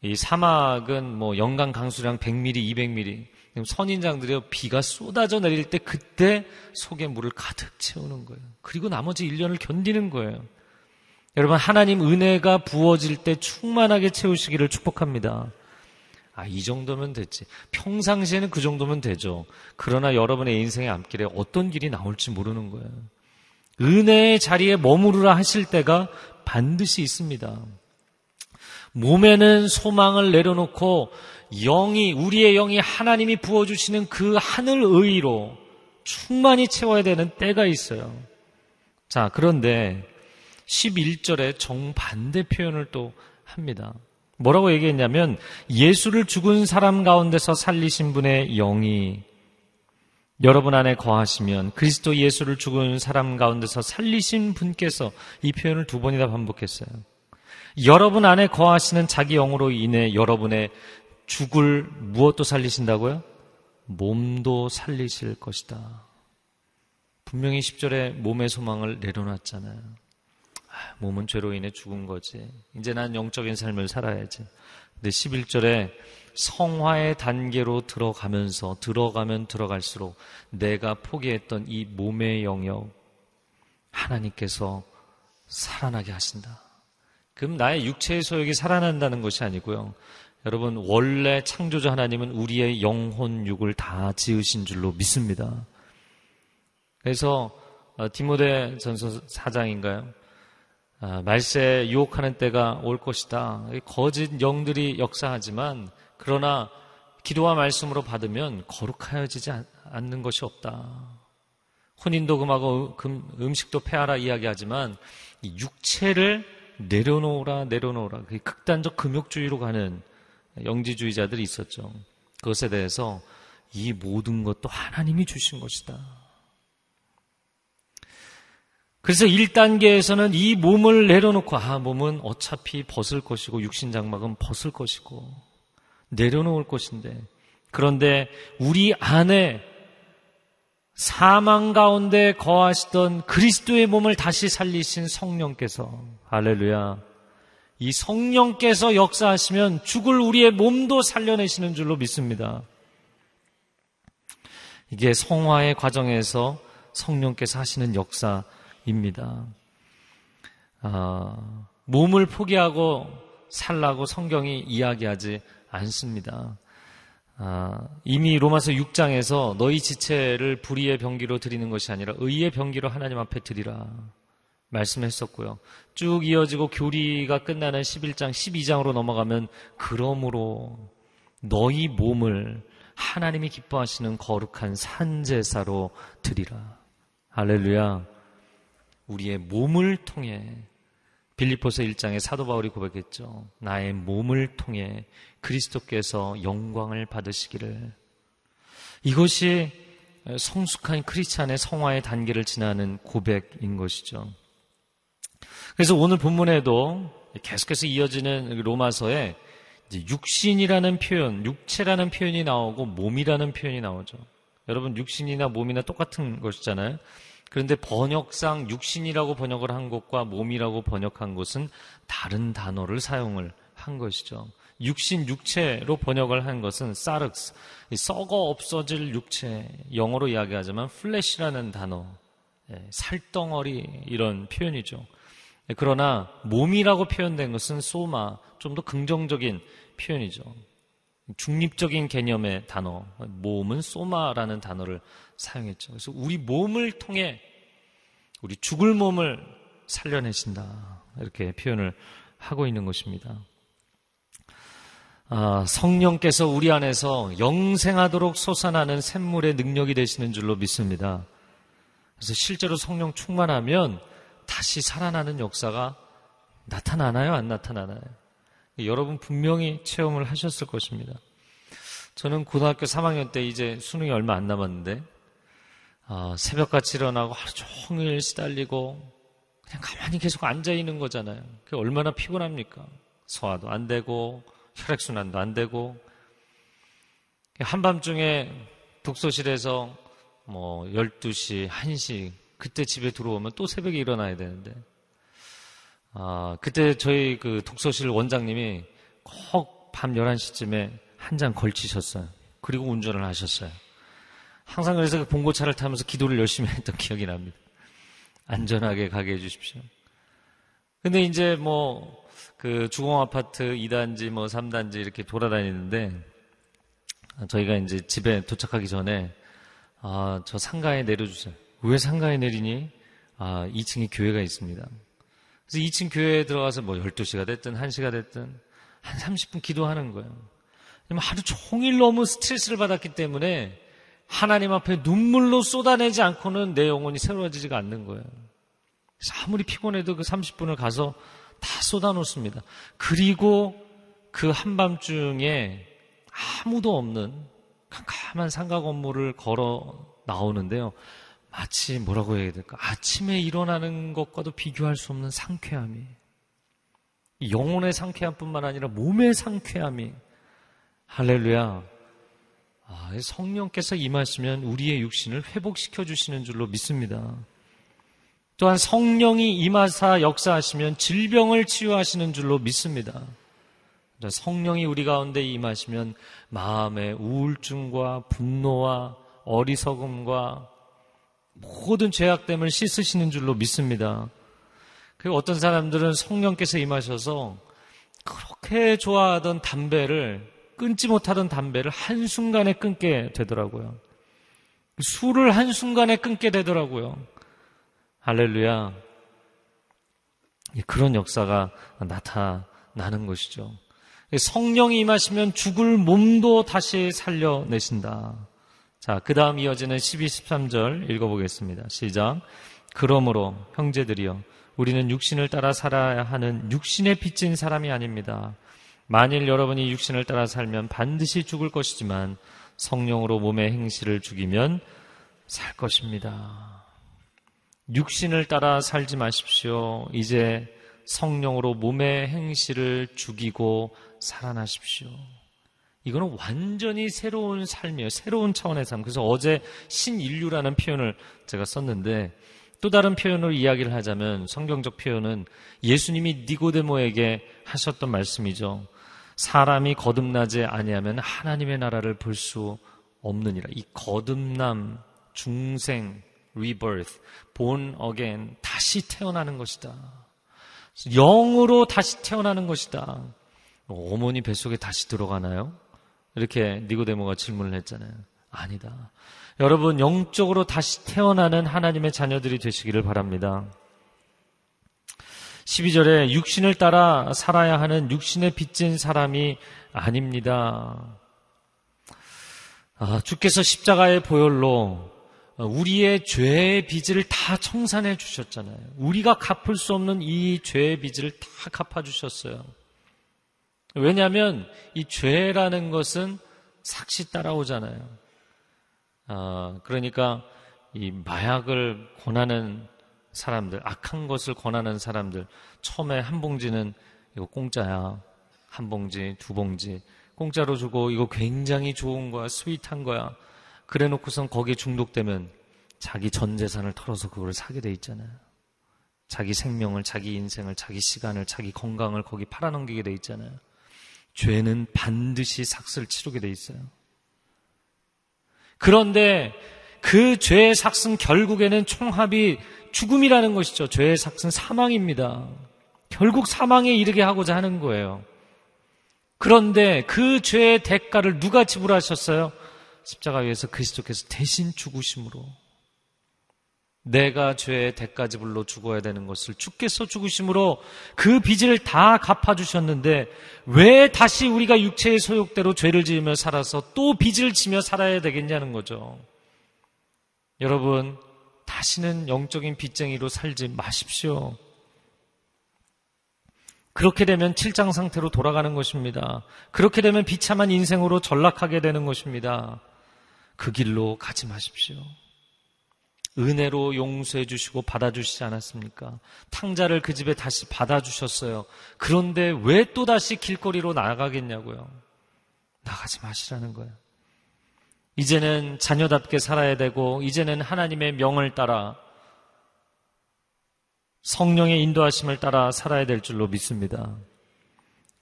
이 사막은 뭐 연간 강수량 100mm, 200mm. 선인장들이 비가 쏟아져 내릴 때 그때 속에 물을 가득 채우는 거예요. 그리고 나머지 1년을 견디는 거예요. 여러분 하나님 은혜가 부어질 때 충만하게 채우시기를 축복합니다. 아, 이 정도면 됐지. 평상시에는 그 정도면 되죠. 그러나 여러분의 인생의 앞길에 어떤 길이 나올지 모르는 거예요. 은혜의 자리에 머무르라 하실 때가 반드시 있습니다. 몸에는 소망을 내려놓고 영이, 우리의 영이 하나님이 부어 주시는 그 하늘 의로 충만히 채워야 되는 때가 있어요. 자, 그런데 11절에 정반대 표현을 또 합니다. 뭐라고 얘기했냐면 예수를 죽은 사람 가운데서 살리신 분의 영이 여러분 안에 거하시면 그리스도 예수를 죽은 사람 가운데서 살리신 분께서 이 표현을 두 번이나 반복했어요. 여러분 안에 거하시는 자기 영으로 인해 여러분의 죽을 무엇도 살리신다고요? 몸도 살리실 것이다. 분명히 10절에 몸의 소망을 내려놨잖아요. 아, 몸은 죄로 인해 죽은 거지. 이제 난 영적인 삶을 살아야지. 근데 11절에 성화의 단계로 들어가면서 들어가면 들어갈수록 내가 포기했던 이 몸의 영역 하나님께서 살아나게 하신다. 그럼 나의 육체의 소욕이 살아난다는 것이 아니고요. 여러분 원래 창조자 하나님은 우리의 영혼 육을 다 지으신 줄로 믿습니다. 그래서 어, 디모데 전서 4장인가요? 아, 말세 유혹하는 때가 올 것이다. 거짓 영들이 역사하지만 그러나 기도와 말씀으로 받으면 거룩하여지지 않는 것이 없다. 혼인도 금하고 음 식도 폐하라 이야기하지만 육체를 내려놓으라 내려놓으라 그 극단적 금욕주의로 가는 영지주의자들이 있었죠. 그것에 대해서 이 모든 것도 하나님이 주신 것이다. 그래서 1단계에서는 이 몸을 내려놓고, 아, 몸은 어차피 벗을 것이고, 육신장막은 벗을 것이고, 내려놓을 것인데, 그런데 우리 안에 사망 가운데 거하시던 그리스도의 몸을 다시 살리신 성령께서, 할렐루야. 이 성령께서 역사하시면 죽을 우리의 몸도 살려내시는 줄로 믿습니다. 이게 성화의 과정에서 성령께서 하시는 역사, 입니다. 아, 몸을 포기하고 살라고 성경이 이야기하지 않습니다. 아, 이미 로마서 6장에서 너희 지체를 불의의 병기로 드리는 것이 아니라 의의 병기로 하나님 앞에 드리라 말씀했었고요. 쭉 이어지고 교리가 끝나는 11장, 12장으로 넘어가면 그러므로 너희 몸을 하나님이 기뻐하시는 거룩한 산제사로 드리라. 할렐루야. 우리의 몸을 통해 빌리포스 1장에 사도 바울이 고백했죠. 나의 몸을 통해 그리스도께서 영광을 받으시기를. 이것이 성숙한 크리스찬의 성화의 단계를 지나는 고백인 것이죠. 그래서 오늘 본문에도 계속해서 이어지는 로마서에 육신이라는 표현, 육체라는 표현이 나오고 몸이라는 표현이 나오죠. 여러분 육신이나 몸이나 똑같은 것이잖아요. 그런데 번역상 육신이라고 번역을 한 것과 몸이라고 번역한 것은 다른 단어를 사용을 한 것이죠. 육신, 육체로 번역을 한 것은 사르스, 썩어 없어질 육체, 영어로 이야기하자면 플래시라는 단어, 예, 살덩어리 이런 표현이죠. 예, 그러나 몸이라고 표현된 것은 소마, 좀 더 긍정적인 표현이죠. 중립적인 개념의 단어, 몸은 소마라는 단어를 사용했죠. 그래서 우리 몸을 통해 우리 죽을 몸을 살려내신다. 이렇게 표현을 하고 있는 것입니다. 아, 성령께서 우리 안에서 영생하도록 솟아나는 샘물의 능력이 되시는 줄로 믿습니다. 그래서 실제로 성령 충만하면 다시 살아나는 역사가 나타나나요? 안 나타나나요? 여러분 분명히 체험을 하셨을 것입니다. 저는 고등학교 3학년 때 이제 수능이 얼마 안 남았는데 어, 새벽같이 일어나고 하루 종일 시달리고 그냥 가만히 계속 앉아 있는 거잖아요. 그게 얼마나 피곤합니까? 소화도 안 되고 혈액순환도 안 되고 한밤중에 독서실에서 뭐 12시, 1시 그때 집에 들어오면 또 새벽에 일어나야 되는데 아, 그때 저희 그 독서실 원장님이 꼭 밤 11시쯤에 한 장 걸치셨어요. 그리고 운전을 하셨어요. 항상 그래서 그 봉고차를 타면서 기도를 열심히 했던 기억이 납니다. 안전하게 가게 해주십시오. 근데 이제 뭐, 그 주공 아파트 2단지 뭐 3단지 이렇게 돌아다니는데, 저희가 이제 집에 도착하기 전에, 아, 저 상가에 내려주세요. 왜 상가에 내리니? 아, 2층에 교회가 있습니다. 그래서 2층 교회에 들어가서 뭐 12시가 됐든 1시가 됐든 한 30분 기도하는 거예요. 하루 종일 너무 스트레스를 받았기 때문에 하나님 앞에 눈물로 쏟아내지 않고는 내 영혼이 새로워지지가 않는 거예요. 그래서 아무리 피곤해도 그 30분을 가서 다 쏟아놓습니다. 그리고 그 한밤중에 아무도 없는 캄캄한 상가 건물을 걸어 나오는데요. 마치 뭐라고 해야 될까? 아침에 일어나는 것과도 비교할 수 없는 상쾌함이. 영혼의 상쾌함뿐만 아니라 몸의 상쾌함이. 할렐루야. 아, 성령께서 임하시면 우리의 육신을 회복시켜 주시는 줄로 믿습니다. 또한 성령이 임하사 역사하시면 질병을 치유하시는 줄로 믿습니다. 성령이 우리 가운데 임하시면 마음의 우울증과 분노와 어리석음과 모든 죄악됨을 씻으시는 줄로 믿습니다. 그리고 어떤 사람들은 성령께서 임하셔서 그렇게 좋아하던 담배를 끊지 못하던 담배를 한순간에 끊게 되더라고요. 술을 한순간에 끊게 되더라고요. 할렐루야. 그런 역사가 나타나는 것이죠. 성령이 임하시면 죽을 몸도 다시 살려내신다. 자, 그 다음 이어지는 12, 13절 읽어보겠습니다. 시작. 그러므로 형제들이여 우리는 육신을 따라 살아야 하는 육신에 빚진 사람이 아닙니다. 만일 여러분이 육신을 따라 살면 반드시 죽을 것이지만 성령으로 몸의 행실을 죽이면 살 것입니다. 육신을 따라 살지 마십시오. 이제 성령으로 몸의 행실을 죽이고 살아나십시오. 이거는 완전히 새로운 삶이에요. 새로운 차원의 삶. 그래서 어제 신인류라는 표현을 제가 썼는데 또 다른 표현으로 이야기를 하자면 성경적 표현은 예수님이 니고데모에게 하셨던 말씀이죠. 사람이 거듭나지 아니하면 하나님의 나라를 볼 수 없느니라. 이 거듭남, 중생, rebirth, born again, 다시 태어나는 것이다. 영으로 다시 태어나는 것이다. 어머니 뱃속에 다시 들어가나요? 이렇게 니고데모가 질문을 했잖아요. 아니다. 여러분 영적으로 다시 태어나는 하나님의 자녀들이 되시기를 바랍니다. 12절에 육신을 따라 살아야 하는 육신에 빚진 사람이 아닙니다. 아, 주께서 십자가의 보혈로 우리의 죄의 빚을 다 청산해 주셨잖아요. 우리가 갚을 수 없는 이 죄의 빚을 다 갚아 주셨어요. 왜냐하면 이 죄라는 것은 삭시 따라오잖아요. 아, 그러니까 이 마약을 권하는 사람들, 악한 것을 권하는 사람들, 처음에 한 봉지는 이거 공짜야. 한 봉지, 두 봉지. 공짜로 주고 이거 굉장히 좋은 거야, 스윗한 거야. 그래 놓고선 거기에 중독되면 자기 전 재산을 털어서 그걸 사게 돼 있잖아요. 자기 생명을, 자기 인생을, 자기 시간을, 자기 건강을 거기 팔아넘기게 돼 있잖아요. 죄는 반드시 삭슬 치르게 돼 있어요. 그런데 그 죄의 삭슨 결국에는 총합이 죽음이라는 것이죠. 죄의 삭슨 사망입니다. 결국 사망에 이르게 하고자 하는 거예요. 그런데 그 죄의 대가를 누가 지불하셨어요? 십자가 위에서 그리스도께서 대신 죽으심으로 내가 죄의 대가지불로 죽어야 되는 것을 주께서 죽으심으로 그 빚을 다 갚아주셨는데 왜 다시 우리가 육체의 소욕대로 죄를 지으며 살아서 또 빚을 지며 살아야 되겠냐는 거죠. 여러분, 다시는 영적인 빚쟁이로 살지 마십시오. 그렇게 되면 칠장 상태로 돌아가는 것입니다. 그렇게 되면 비참한 인생으로 전락하게 되는 것입니다. 그 길로 가지 마십시오. 은혜로 용서해 주시고 받아주시지 않았습니까? 탕자를 그 집에 다시 받아주셨어요. 그런데 왜 또다시 길거리로 나가겠냐고요? 나가지 마시라는 거예요. 이제는 자녀답게 살아야 되고, 이제는 하나님의 명을 따라 성령의 인도하심을 따라 살아야 될 줄로 믿습니다.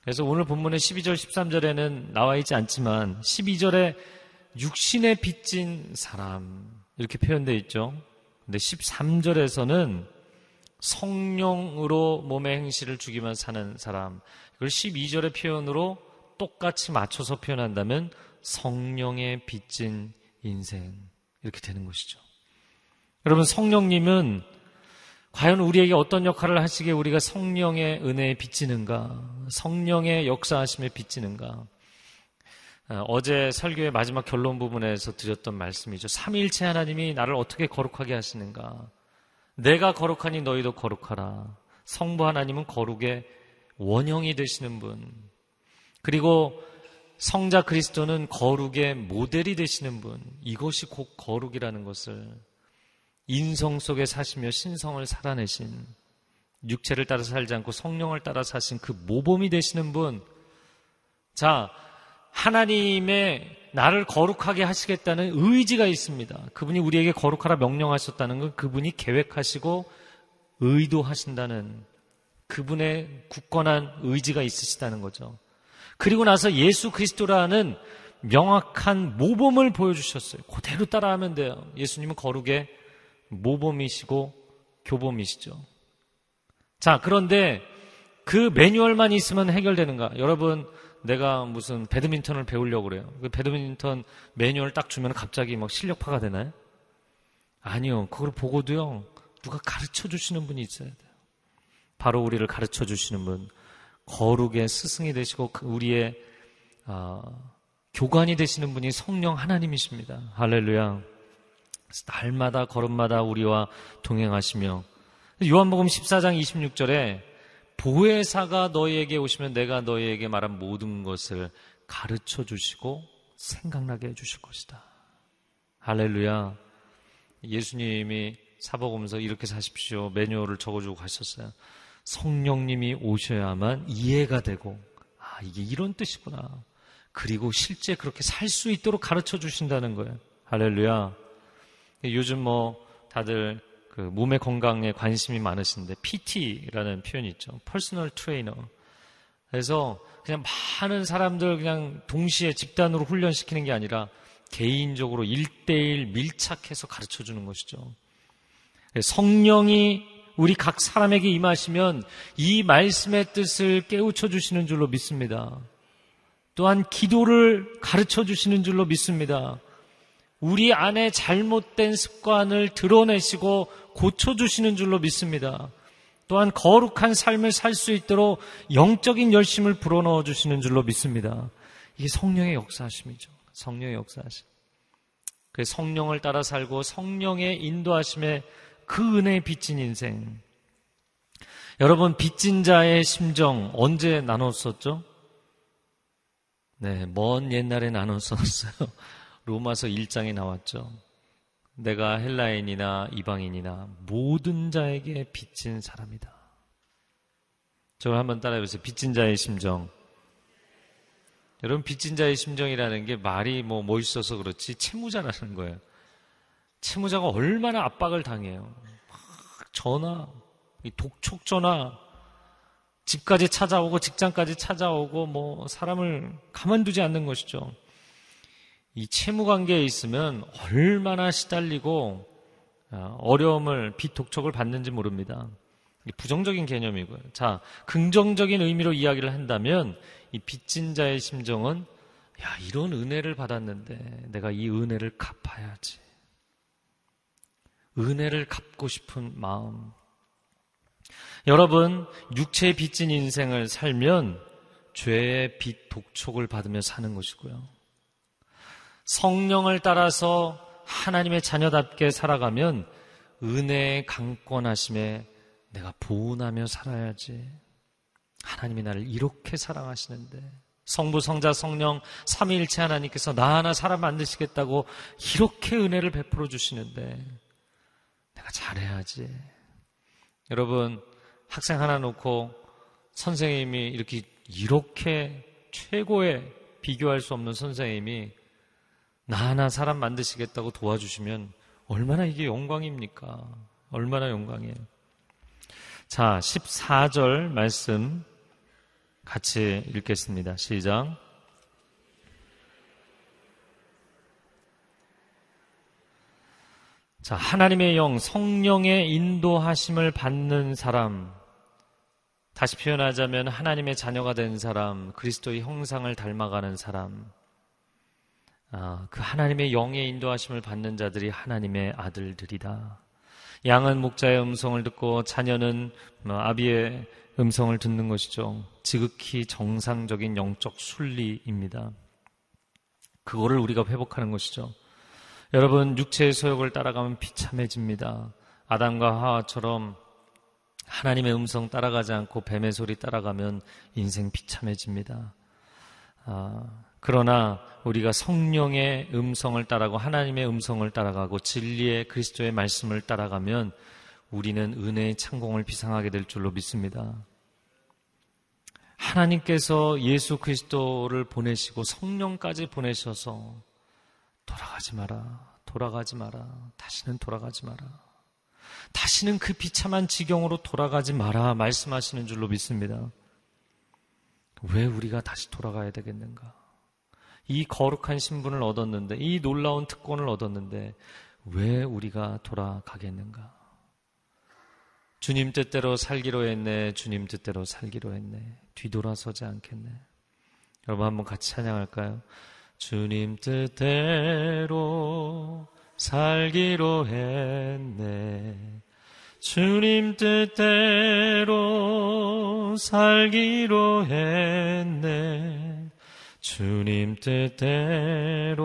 그래서 오늘 본문의 12절, 13절에는 나와 있지 않지만 12절에 육신에 빚진 사람 이렇게 표현되어 있죠. 근데 13절에서는 성령으로 몸의 행실을 죽이면 사는 사람. 그걸 12절의 표현으로 똑같이 맞춰서 표현한다면 성령의 빚진 인생. 이렇게 되는 것이죠. 여러분, 성령님은 과연 우리에게 어떤 역할을 하시기에 우리가 성령의 은혜에 빚지는가? 성령의 역사하심에 빚지는가? 어, 어제 설교의 마지막 결론 부분에서 드렸던 말씀이죠. 삼일체 하나님이 나를 어떻게 거룩하게 하시는가? 내가 거룩하니 너희도 거룩하라. 성부 하나님은 거룩의 원형이 되시는 분. 그리고 성자 그리스도는 거룩의 모델이 되시는 분. 이것이 곧 거룩이라는 것을 인성 속에 사시며 신성을 살아내신 육체를 따라 살지 않고 성령을 따라 사신 그 모범이 되시는 분. 자, 하나님의 나를 거룩하게 하시겠다는 의지가 있습니다. 그분이 우리에게 거룩하라 명령하셨다는 건 그분이 계획하시고 의도하신다는 그분의 굳건한 의지가 있으시다는 거죠. 그리고 나서 예수 그리스도라는 명확한 모범을 보여주셨어요. 그대로 따라하면 돼요. 예수님은 거룩의 모범이시고 교범이시죠. 자, 그런데 그 매뉴얼만 있으면 해결되는가? 여러분, 내가 무슨 배드민턴을 배우려고 그래요. 그 배드민턴 매뉴얼 딱 주면 갑자기 막 실력파가 되나요? 아니요. 그걸 보고도요. 누가 가르쳐 주시는 분이 있어야 돼요. 바로 우리를 가르쳐 주시는 분. 거룩의 스승이 되시고 그 우리의 어, 교관이 되시는 분이 성령 하나님이십니다. 할렐루야. 날마다 걸음마다 우리와 동행하시며 요한복음 14장 26절에 보혜사가 너희에게 오시면 내가 너희에게 말한 모든 것을 가르쳐 주시고 생각나게 해 주실 것이다. 할렐루야. 예수님이 사복음서 이렇게 사십시오. 매뉴얼을 적어주고 가셨어요. 성령님이 오셔야만 이해가 되고, 아, 이게 이런 뜻이구나. 그리고 실제 그렇게 살 수 있도록 가르쳐 주신다는 거예요. 할렐루야. 요즘 뭐 다들 그 몸의 건강에 관심이 많으신데 PT라는 표현이 있죠. personal trainer. 그래서 그냥 많은 사람들 그냥 동시에 집단으로 훈련시키는 게 아니라 개인적으로 일대일 밀착해서 가르쳐 주는 것이죠. 성령이 우리 각 사람에게 임하시면 이 말씀의 뜻을 깨우쳐 주시는 줄로 믿습니다. 또한 기도를 가르쳐 주시는 줄로 믿습니다. 우리 안에 잘못된 습관을 드러내시고 고쳐주시는 줄로 믿습니다. 또한 거룩한 삶을 살 수 있도록 영적인 열심을 불어넣어 주시는 줄로 믿습니다. 이게 성령의 역사하심이죠. 성령의 역사하심. 그 성령을 따라 살고 성령의 인도하심에 그 은혜에 빚진 인생. 여러분, 빚진 자의 심정 언제 나눴었죠? 네, 먼 옛날에 나눴었어요. 로마서 1장에 나왔죠. 내가 헬라인이나 이방인이나 모든 자에게 빚진 사람이다. 저를 한번 따라해보세요. 빚진 자의 심정. 여러분, 빚진 자의 심정이라는 게 말이 뭐 멋있어서 그렇지 채무자라는 거예요. 채무자가 얼마나 압박을 당해요. 전화, 독촉 전화, 집까지 찾아오고 직장까지 찾아오고 뭐 사람을 가만두지 않는 것이죠. 이 채무 관계에 있으면 얼마나 시달리고 어, 어려움을 비독촉을 받는지 모릅니다. 부정적인 개념이고요. 자, 긍정적인 의미로 이야기를 한다면 이 빚진 자의 심정은 야, 이런 은혜를 받았는데 내가 이 은혜를 갚아야지. 은혜를 갚고 싶은 마음. 여러분, 육체의 빚진 인생을 살면 죄의 빚 독촉을 받으며 사는 것이고요. 성령을 따라서 하나님의 자녀답게 살아가면 은혜의 강권하심에 내가 보은하며 살아야지. 하나님이 나를 이렇게 사랑하시는데 성부, 성자, 성령, 삼위일체 하나님께서 나 하나 사람 만드시겠다고 이렇게 은혜를 베풀어 주시는데 내가 잘해야지. 여러분 학생 하나 놓고 선생님이 이렇게 이렇게 최고의 비교할 수 없는 선생님이 나 하나 사람 만드시겠다고 도와주시면 얼마나 이게 영광입니까? 얼마나 영광이에요. 자, 14절 말씀 같이 읽겠습니다. 시작. 자, 하나님의 영, 성령의 인도하심을 받는 사람. 다시 표현하자면 하나님의 자녀가 된 사람, 그리스도의 형상을 닮아가는 사람. 아, 그 하나님의 영의 인도하심을 받는 자들이 하나님의 아들들이다. 양은 목자의 음성을 듣고 자녀는 뭐 아비의 음성을 듣는 것이죠. 지극히 정상적인 영적 순리입니다. 그거를 우리가 회복하는 것이죠. 여러분, 육체의 소욕을 따라가면 비참해집니다. 아담과 하와처럼 하나님의 음성 따라가지 않고 뱀의 소리 따라가면 인생 비참해집니다. 아, 그러나 우리가 성령의 음성을 따라가고 하나님의 음성을 따라가고 진리의 그리스도의 말씀을 따라가면 우리는 은혜의 창공을 비상하게 될 줄로 믿습니다. 하나님께서 예수 그리스도를 보내시고 성령까지 보내셔서 돌아가지 마라, 돌아가지 마라, 다시는 돌아가지 마라. 다시는 그 비참한 지경으로 돌아가지 마라 말씀하시는 줄로 믿습니다. 왜 우리가 다시 돌아가야 되겠는가? 이 거룩한 신분을 얻었는데, 이 놀라운 특권을 얻었는데, 왜 우리가 돌아가겠는가? 주님 뜻대로 살기로 했네, 주님 뜻대로 살기로 했네, 뒤돌아서지 않겠네. 여러분 한번 같이 찬양할까요? 주님 뜻대로 살기로 했네. 주님 뜻대로 살기로 했네. 주님 뜻대로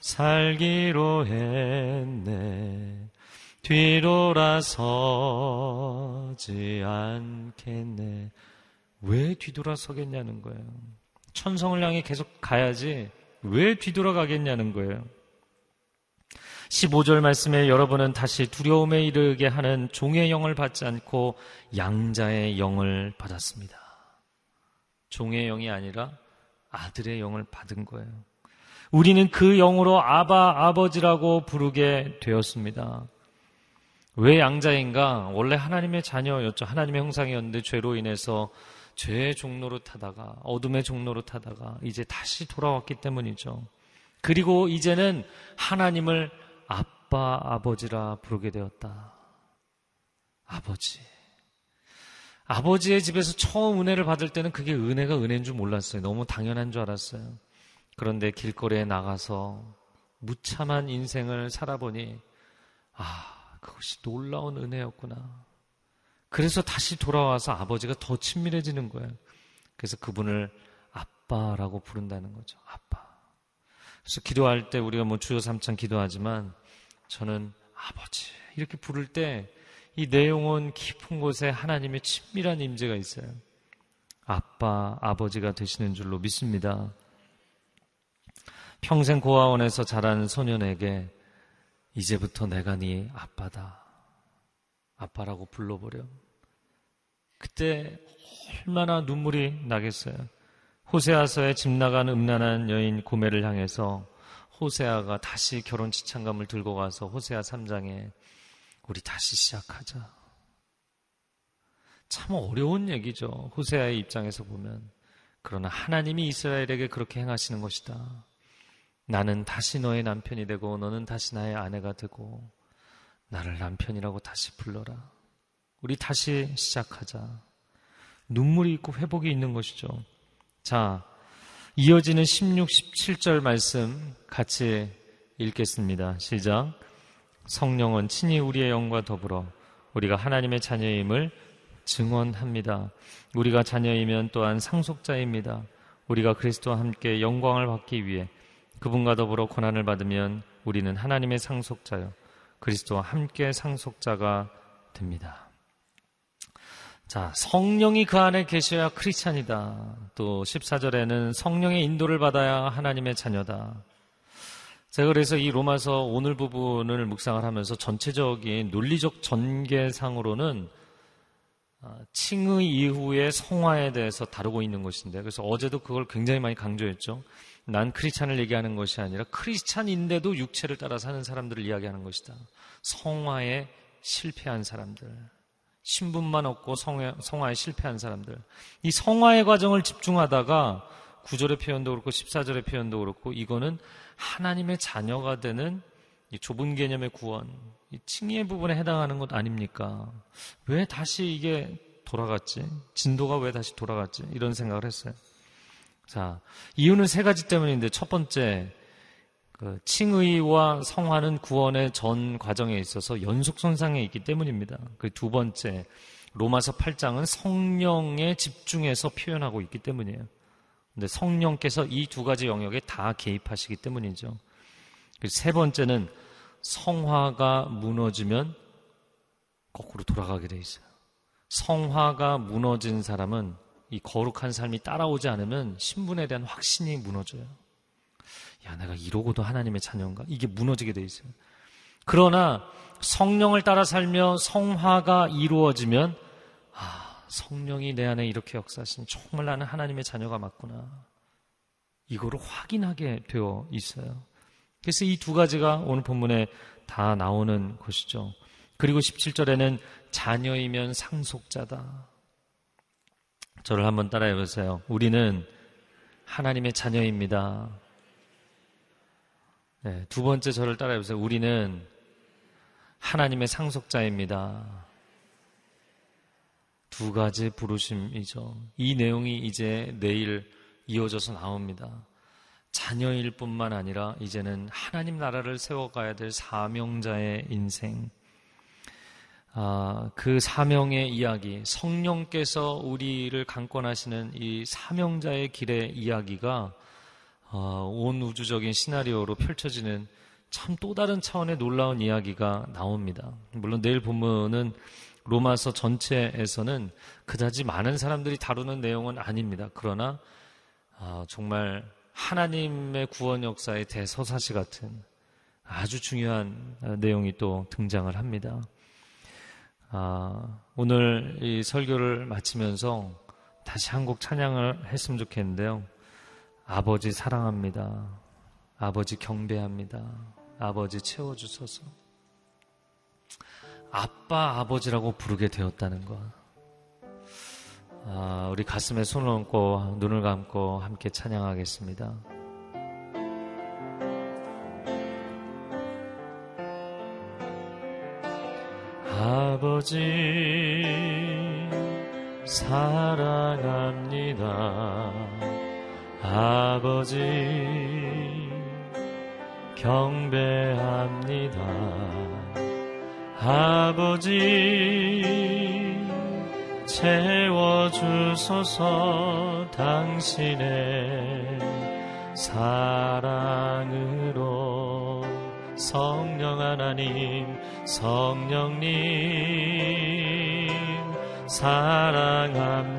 살기로 했네. 뒤돌아서지 않겠네. 왜 뒤돌아서겠냐는 거예요. 천성을 향해 계속 가야지 왜 뒤돌아가겠냐는 거예요. 15절 말씀에 여러분은 다시 두려움에 이르게 하는 종의 영을 받지 않고 양자의 영을 받았습니다. 종의 영이 아니라 아들의 영을 받은 거예요. 우리는 그 영으로 아바 아버지라고 부르게 되었습니다. 왜 양자인가? 원래 하나님의 자녀였죠. 하나님의 형상이었는데 죄로 인해서 죄의 종로로 타다가 어둠의 종로로 타다가 이제 다시 돌아왔기 때문이죠. 그리고 이제는 하나님을 아빠 아버지라 부르게 되었다. 아버지. 아버지의 집에서 처음 은혜를 받을 때는 그게 은혜가 은혜인 줄 몰랐어요. 너무 당연한 줄 알았어요. 그런데 길거리에 나가서 무참한 인생을 살아보니 아, 그것이 놀라운 은혜였구나. 그래서 다시 돌아와서 아버지가 더 친밀해지는 거예요. 그래서 그분을 아빠라고 부른다는 거죠. 아빠. 그래서 기도할 때 우리가 뭐 주여 삼창 기도하지만 저는 아버지 이렇게 부를 때 이 내용은 깊은 곳에 하나님의 친밀한 임재가 있어요. 아빠, 아버지가 되시는 줄로 믿습니다. 평생 고아원에서 자란 소년에게 이제부터 내가 네 아빠다. 아빠라고 불러버려. 그때 얼마나 눈물이 나겠어요. 호세아서에 집 나간 음란한 여인 고매를 향해서 호세아가 다시 결혼 지창감을 들고 가서 호세아 3장에 우리 다시 시작하자. 참 어려운 얘기죠. 호세아의 입장에서 보면. 그러나 하나님이 이스라엘에게 그렇게 행하시는 것이다. 나는 다시 너의 남편이 되고 너는 다시 나의 아내가 되고 나를 남편이라고 다시 불러라. 우리 다시 시작하자. 눈물이 있고 회복이 있는 것이죠. 자, 이어지는 16, 17절 말씀 같이 읽겠습니다. 시작. 성령은 친히 우리의 영과 더불어 우리가 하나님의 자녀임을 증언합니다. 우리가 자녀이면 또한 상속자입니다. 우리가 그리스도와 함께 영광을 받기 위해 그분과 더불어 고난을 받으면 우리는 하나님의 상속자요. 그리스도와 함께 상속자가 됩니다. 자, 성령이 그 안에 계셔야 크리스찬이다. 또 14절에는 성령의 인도를 받아야 하나님의 자녀다. 제가 그래서 이 로마서 오늘 부분을 묵상을 하면서 전체적인 논리적 전개상으로는 아, 칭의 이후의 성화에 대해서 다루고 있는 것인데 그래서 어제도 그걸 굉장히 많이 강조했죠. 난 크리스찬을 얘기하는 것이 아니라 크리스찬인데도 육체를 따라 사는 사람들을 이야기하는 것이다. 성화에 실패한 사람들. 신분만 얻고 성화, 에 실패한 사람들. 이 성화의 과정을 집중하다가 구절의 표현도 그렇고 14절의 표현도 그렇고 이거는 하나님의 자녀가 되는 좁은 개념의 구원, 이 칭의의 부분에 해당하는 것 아닙니까? 왜 다시 이게 돌아갔지? 진도가 왜 다시 돌아갔지? 이런 생각을 했어요. 자, 이유는 세 가지 때문인데 첫 번째, 그 칭의와 성화는 구원의 전 과정에 있어서 연속선상에 있기 때문입니다. 그 두 번째, 로마서 8장은 성령에 집중해서 표현하고 있기 때문이에요. 근데 성령께서 이 두 가지 영역에 다 개입하시기 때문이죠. 세 번째는 성화가 무너지면 거꾸로 돌아가게 돼 있어요. 성화가 무너진 사람은 이 거룩한 삶이 따라오지 않으면 신분에 대한 확신이 무너져요. 야, 내가 이러고도 하나님의 자녀인가? 이게 무너지게 돼 있어요. 그러나 성령을 따라 살며 성화가 이루어지면 아, 성령이 내 안에 이렇게 역사하신 정말 나는 하나님의 자녀가 맞구나. 이거를 확인하게 되어 있어요. 그래서 이 두 가지가 오늘 본문에 다 나오는 것이죠. 그리고 17절에는 자녀이면 상속자다. 저를 한번 따라해 보세요. 우리는 하나님의 자녀입니다. 네, 두 번째 저를 따라해 보세요. 우리는 하나님의 상속자입니다. 두 가지 부르심이죠. 이 내용이 이제 내일 이어져서 나옵니다. 자녀일 뿐만 아니라 이제는 하나님 나라를 세워가야 될 사명자의 인생. 아, 그 사명의 이야기, 성령께서 우리를 강권하시는 이 사명자의 길의 이야기가 어, 온 우주적인 시나리오로 펼쳐지는 참 또 다른 차원의 놀라운 이야기가 나옵니다. 물론 내일 본문은 로마서 전체에서는 그다지 많은 사람들이 다루는 내용은 아닙니다. 그러나 아, 정말 하나님의 구원 역사의 대서사시 같은 아주 중요한 내용이 또 등장을 합니다. 아, 오늘 이 설교를 마치면서 다시 한 곡 찬양을 했으면 좋겠는데요. 아버지 사랑합니다. 아버지 경배합니다. 아버지 채워주소서. 아빠, 아버지라고 부르게 되었다는 것. 아, 우리 가슴에 손을 얹고 눈을 감고 함께 찬양하겠습니다. 아버지 사랑합니다. 아버지 경배합니다. 아버지 채워주소서 당신의 사랑으로. 성령 하나님 성령님 사랑합니다.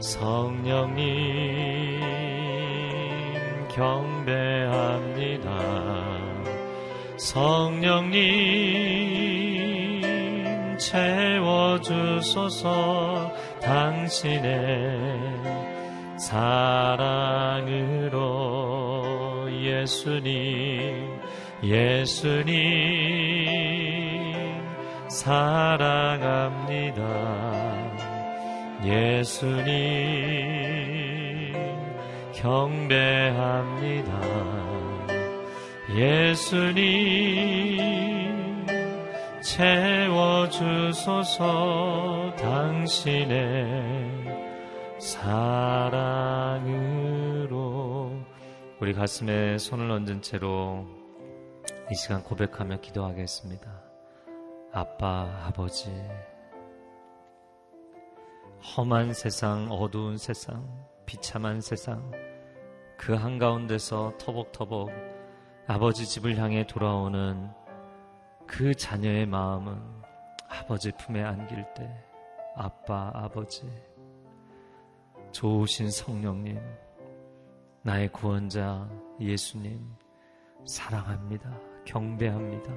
성령님 경배합니다 성령님 채워주소서 당신의 사랑으로 예수님 예수님 사랑합니다. 예수님 경배합니다 예수님 채워주소서 당신의 사랑으로 우리 가슴에 손을 얹은 채로 이 시간 고백하며 기도하겠습니다. 아빠, 아버지, 험한 세상, 어두운 세상, 비참한 세상, 그 한가운데서 터벅터벅 아버지 집을 향해 돌아오는 그 자녀의 마음은 아버지 품에 안길 때, 아빠, 아버지, 좋으신 성령님, 나의 구원자 예수님, 사랑합니다. 경배합니다.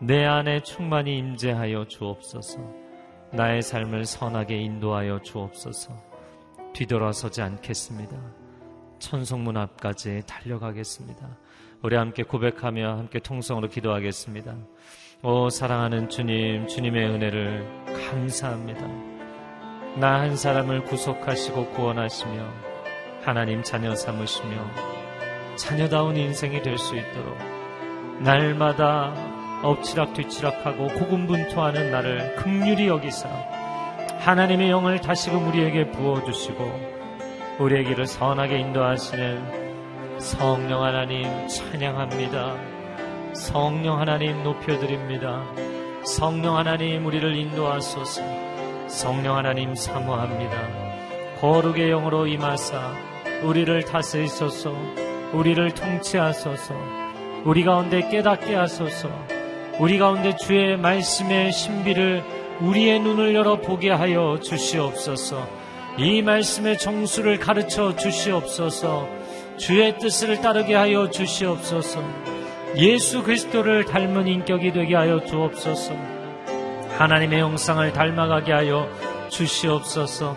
내 안에 충만히 임재하여 주옵소서. 나의 삶을 선하게 인도하여 주옵소서. 뒤돌아서지 않겠습니다. 천성문 앞까지 달려가겠습니다. 우리 함께 고백하며 함께 통성으로 기도하겠습니다. 오 사랑하는 주님, 주님의 은혜를 감사합니다. 나 한 사람을 구속하시고 구원하시며 하나님 자녀 삼으시며 자녀다운 인생이 될 수 있도록 날마다 엎치락 뒤치락하고 고군분투하는 나를 극률이 여기사 하나님의 영을 다시금 우리에게 부어주시고 우리의 길을 선하게 인도하시는 성령 하나님 찬양합니다. 성령 하나님 높여드립니다. 성령 하나님 우리를 인도하소서 성령 하나님 사모합니다. 거룩의 영으로 임하사 우리를 다스리소서 우리를 통치하소서 우리 가운데 깨닫게 하소서 우리 가운데 주의 말씀의 신비를 우리의 눈을 열어 보게 하여 주시옵소서 이 말씀의 정수를 가르쳐 주시옵소서 주의 뜻을 따르게 하여 주시옵소서 예수 그리스도를 닮은 인격이 되게 하여 주옵소서 하나님의 형상을 닮아가게 하여 주시옵소서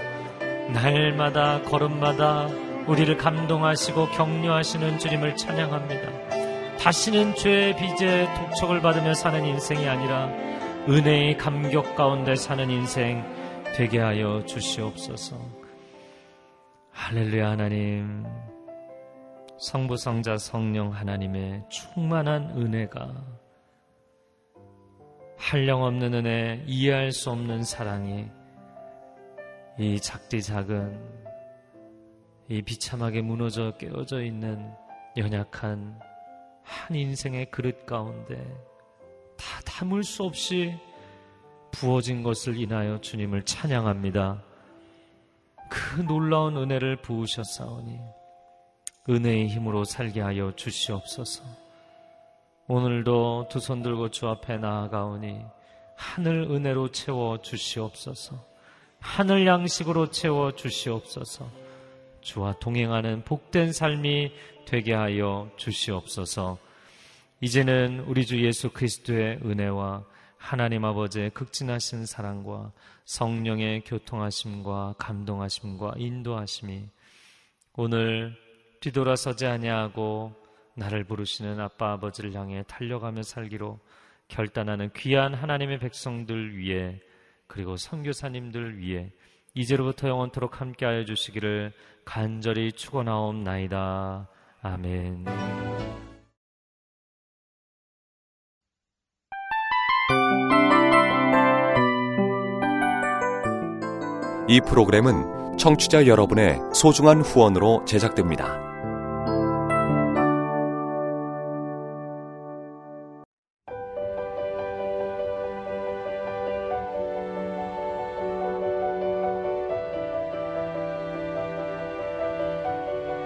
날마다 걸음마다 우리를 감동하시고 격려하시는 주님을 찬양합니다. 다시는 죄의 빚에 독촉을 받으며 사는 인생이 아니라 은혜의 감격 가운데 사는 인생 되게 하여 주시옵소서. 할렐루야 하나님. 성부 성자 성령 하나님의 충만한 은혜가 한량 없는 은혜, 이해할 수 없는 사랑이 이 작디 작은 이 비참하게 무너져 깨어져 있는 연약한 한 인생의 그릇 가운데 다 담을 수 없이 부어진 것을 인하여 주님을 찬양합니다. 그 놀라운 은혜를 부으셨사오니 은혜의 힘으로 살게 하여 주시옵소서. 오늘도 두 손 들고 주 앞에 나아가오니 하늘 은혜로 채워 주시옵소서. 하늘 양식으로 채워 주시옵소서. 주와 동행하는 복된 삶이 되게 하여 주시옵소서. 이제는 우리 주 예수 그리스도의 은혜와 하나님 아버지의 극진하신 사랑과 성령의 교통하심과 감동하심과 인도하심이 오늘 뒤돌아서지 아니하고 나를 부르시는 아빠 아버지를 향해 달려가며 살기로 결단하는 귀한 하나님의 백성들 위해 그리고 선교사님들 위해 이제로부터 영원토록 함께하여 주시기를 간절히 축원하옵나이다. 아멘. 이 프로그램은 청취자 여러분의 소중한 후원으로 제작됩니다.